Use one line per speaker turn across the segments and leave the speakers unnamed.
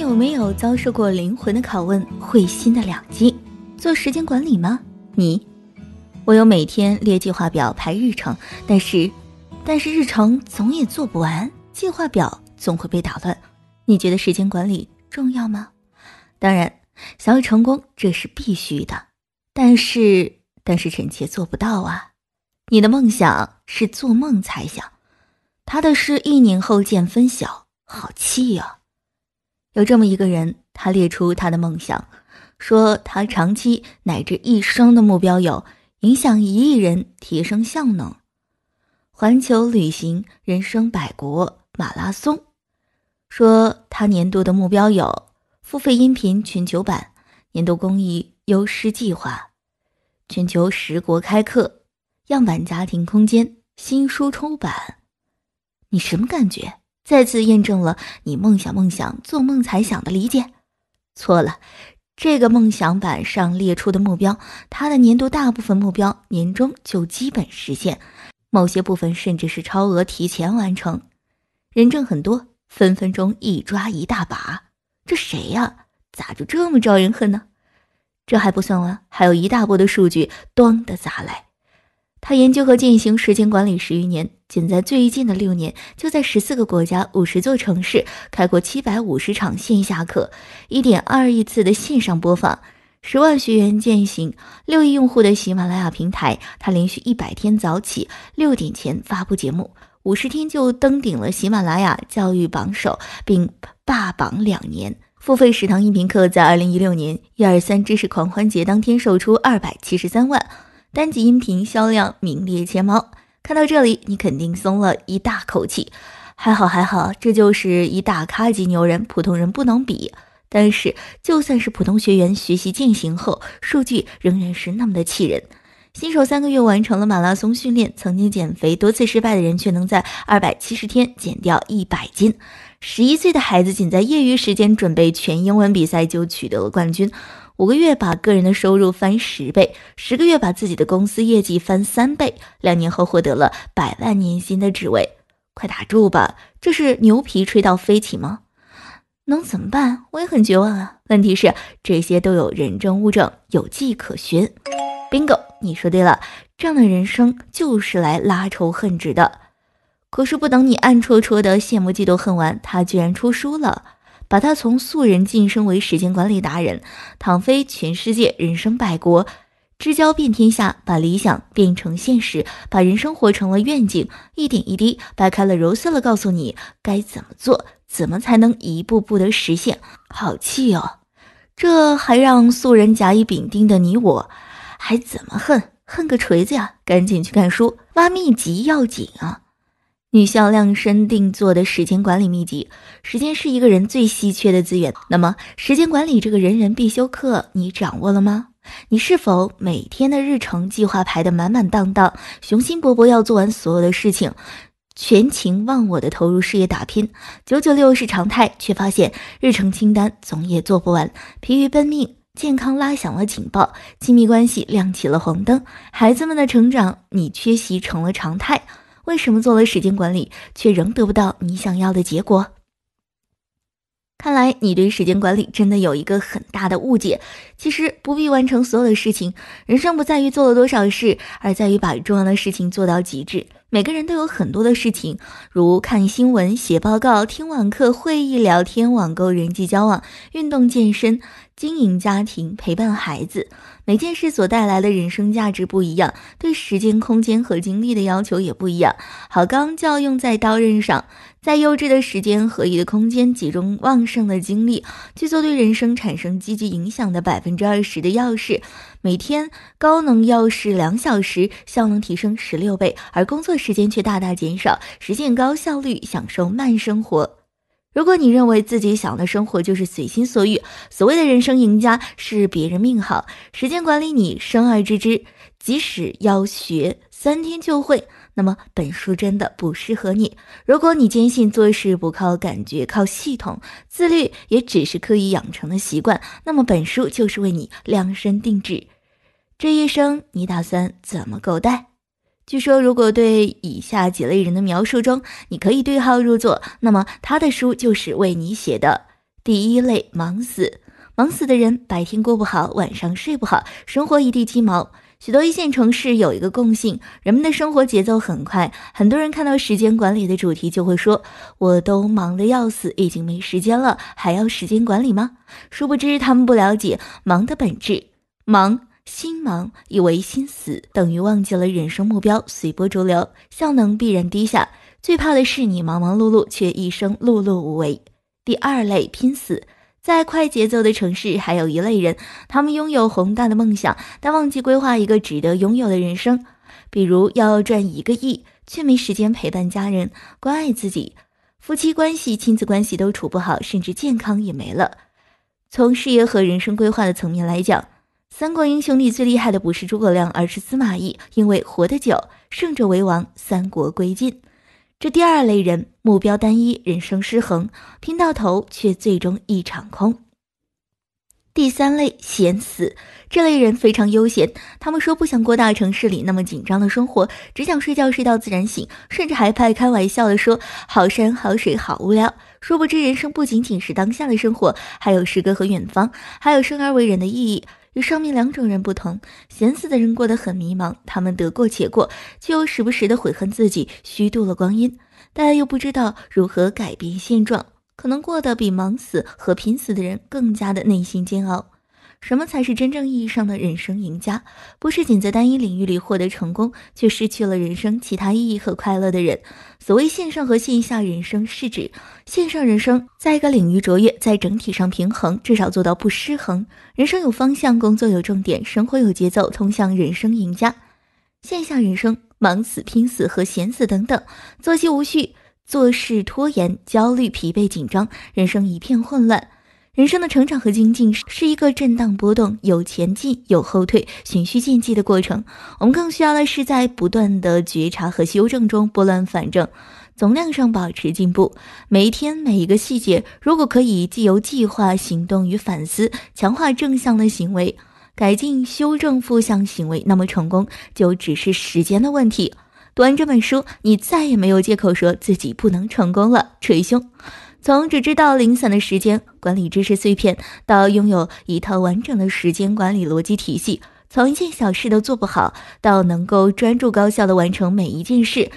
有没有遭受过灵魂的拷问、会心的两击？做时间管理吗？你，我有每天列计划表、排日程，但是，但是日程总也做不完，计划表总会被打乱。你觉得时间管理重要吗？当然，想要成功这是必须的，但是，但是臣妾做不到啊。你的梦想是做梦才想，他的是一年后见分晓，好气呀。有这么一个人，他列出他的梦想，说他长期乃至一生的目标有影响一亿人、提升效能、环球旅行、人生百国、马拉松。说他年度的目标有付费音频全球版、年度公益优师计划、全球十国开课、样板家庭空间新书出版。你什么感觉？再次验证了你梦想梦想做梦才想的理解，错了。这个梦想板上列出的目标，他的年度大部分目标年终就基本实现，某些部分甚至是超额提前完成。人证很多，分分钟一抓一大把。这谁呀？咋就这么招人恨呢？这还不算完，还有一大波的数据，咣的砸来。他研究和践行时间管理十余年，仅在最近的六年，就在十四个国家、五十座城市开过七百五十场线下课，一点二亿次的线上播放，十万学员践行，六亿用户的喜马拉雅平台。他连续一百天早起六点前发布节目，五十天就登顶了喜马拉雅教育榜首，并霸榜两年。付费食堂音频课在二零一六年一二三知识狂欢节当天售出二百七十三万。单集音频销量名列前茅，看到这里，你肯定松了一大口气。还好，还好，这就是一大咖级牛人，普通人不能比。但是，就算是普通学员学习践行后，数据仍然是那么的气人。新手三个月完成了马拉松训练，曾经减肥多次失败的人，却能在二百七十天减掉一百斤。十一岁的孩子仅在业余时间准备全英文比赛，就取得了冠军。五个月把个人的收入翻十倍，十个月把自己的公司业绩翻三倍，两年后获得了百万年薪的职位。快打住吧，这是牛皮吹到飞起吗？能怎么办？我也很绝望啊。问题是这些都有人证物证，有迹可循。bingo，你说对了，这样的人生就是来拉仇恨值的。可是不等你暗戳戳的羡慕嫉妒恨完，他居然出书了。把他从素人晋升为时间管理达人，躺飞全世界，人生百国，知交遍天下，把理想变成现实，把人生活成了愿景，一点一滴掰开了揉碎了，告诉你该怎么做，怎么才能一步步的实现。好气哦！这还让素人甲乙丙丁的你我，还怎么恨？恨个锤子呀！赶紧去看书，挖秘籍要紧啊！女校量身定做的时间管理秘籍，时间是一个人最稀缺的资源。那么，时间管理这个人人必修课，你掌握了吗？你是否每天的日程计划排得满满当当，雄心勃勃要做完所有的事情，全情忘我的投入事业打拼？九九六是常态，却发现日程清单总也做不完，疲于奔命，健康拉响了警报，亲密关系亮起了红灯，孩子们的成长你缺席成了常态。为什么做了时间管理，却仍得不到你想要的结果？看来你对时间管理真的有一个很大的误解。其实不必完成所有的事情，人生不在于做了多少事，而在于把重要的事情做到极致。每个人都有很多的事情，如看新闻、写报告、听网课、会议、聊天、网购、人际交往、运动、健身、经营家庭、陪伴孩子。每件事所带来的人生价值不一样，对时间、空间和精力的要求也不一样。好钢就要用在刀刃上，在优质的时间、合一的空间、集中旺盛的精力，去做对人生产生积极影响的百分之二十的要事。每天高能要是两小时，效能提升十六倍，而工作时间却大大减少，实现高效率，享受慢生活。如果你认为自己想的生活就是随心所欲，所谓的人生赢家是别人命好，时间管理你生而知之，即使要学三天就会，那么本书真的不适合你。如果你坚信做事不靠感觉，靠系统，自律也只是刻意养成的习惯，那么本书就是为你量身定制。这一生你打算怎么狗带？据说，如果对以下几类人的描述中，你可以对号入座，那么他的书就是为你写的。第一类忙死，忙死的人白天过不好，晚上睡不好，生活一地鸡毛。许多一线城市有一个共性，人们的生活节奏很快。很多人看到时间管理的主题，就会说：“我都忙得要死，已经没时间了，还要时间管理吗？”殊不知，他们不了解忙的本质。忙，心忙，以为心死，等于忘记了人生目标，随波逐流，效能必然低下。最怕的是你忙忙碌碌，却一生碌碌无为。第二类，拼死。在快节奏的城市，还有一类人，他们拥有宏大的梦想，但忘记规划一个值得拥有的人生。比如要赚一个亿，却没时间陪伴家人、关爱自己，夫妻关系、亲子关系都处不好，甚至健康也没了。从事业和人生规划的层面来讲，三国英雄里最厉害的不是诸葛亮，而是司马懿，因为活得久，胜者为王，三国归晋。这第二类人目标单一，人生失衡，拼到头却最终一场空。第三类闲死，这类人非常悠闲，他们说不想过大城市里那么紧张的生活，只想睡觉睡到自然醒，甚至还派开玩笑的说好山好水好无聊。殊不知人生不仅仅是当下的生活，还有诗歌和远方，还有生而为人的意义。与上面两种人不同，闲死的人过得很迷茫，他们得过且过，却又时不时的悔恨自己虚度了光阴，但又不知道如何改变现状，可能过得比忙死和拼死的人更加的内心煎熬。什么才是真正意义上的人生赢家？不是仅在单一领域里获得成功，却失去了人生其他意义和快乐的人。所谓线上和线下人生，是指线上人生在一个领域卓越，在整体上平衡，至少做到不失衡。人生有方向，工作有重点，生活有节奏，通向人生赢家。线下人生忙死、拼死和闲死等等，作息无序，做事拖延，焦虑、疲惫、紧张，人生一片混乱。人生的成长和精进是一个震荡波动、有前进有后退、循序渐进的过程。我们更需要的是在不断的觉察和修正中拨乱反正，总量上保持进步。每一天每一个细节，如果可以既由计划、行动与反思，强化正向的行为，改进修正负向行为，那么成功就只是时间的问题。读完这本书，你再也没有借口说自己不能成功了。捶胸。从只知道零散的时间管理知识碎片，到拥有一套完整的时间管理逻辑体系；从一件小事都做不好，到能够专注高效的完成每一件事；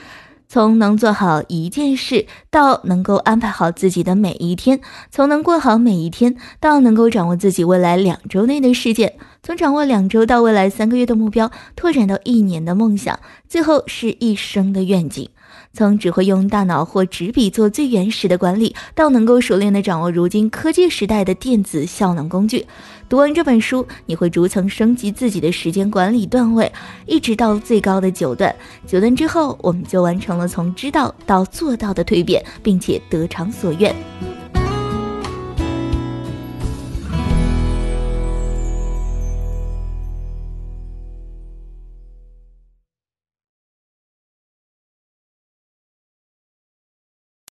从能做好一件事，到能够安排好自己的每一天；从能过好每一天，到能够掌握自己未来两周内的事件；从掌握两周到未来三个月的目标，拓展到一年的梦想，最后是一生的愿景。从只会用大脑或纸笔做最原始的管理，到能够熟练地掌握如今科技时代的电子效能工具。读完这本书，你会逐层升级自己的时间管理段位，一直到最高的九段。九段之后，我们就完成了从知道到做到的蜕变，并且得偿所愿。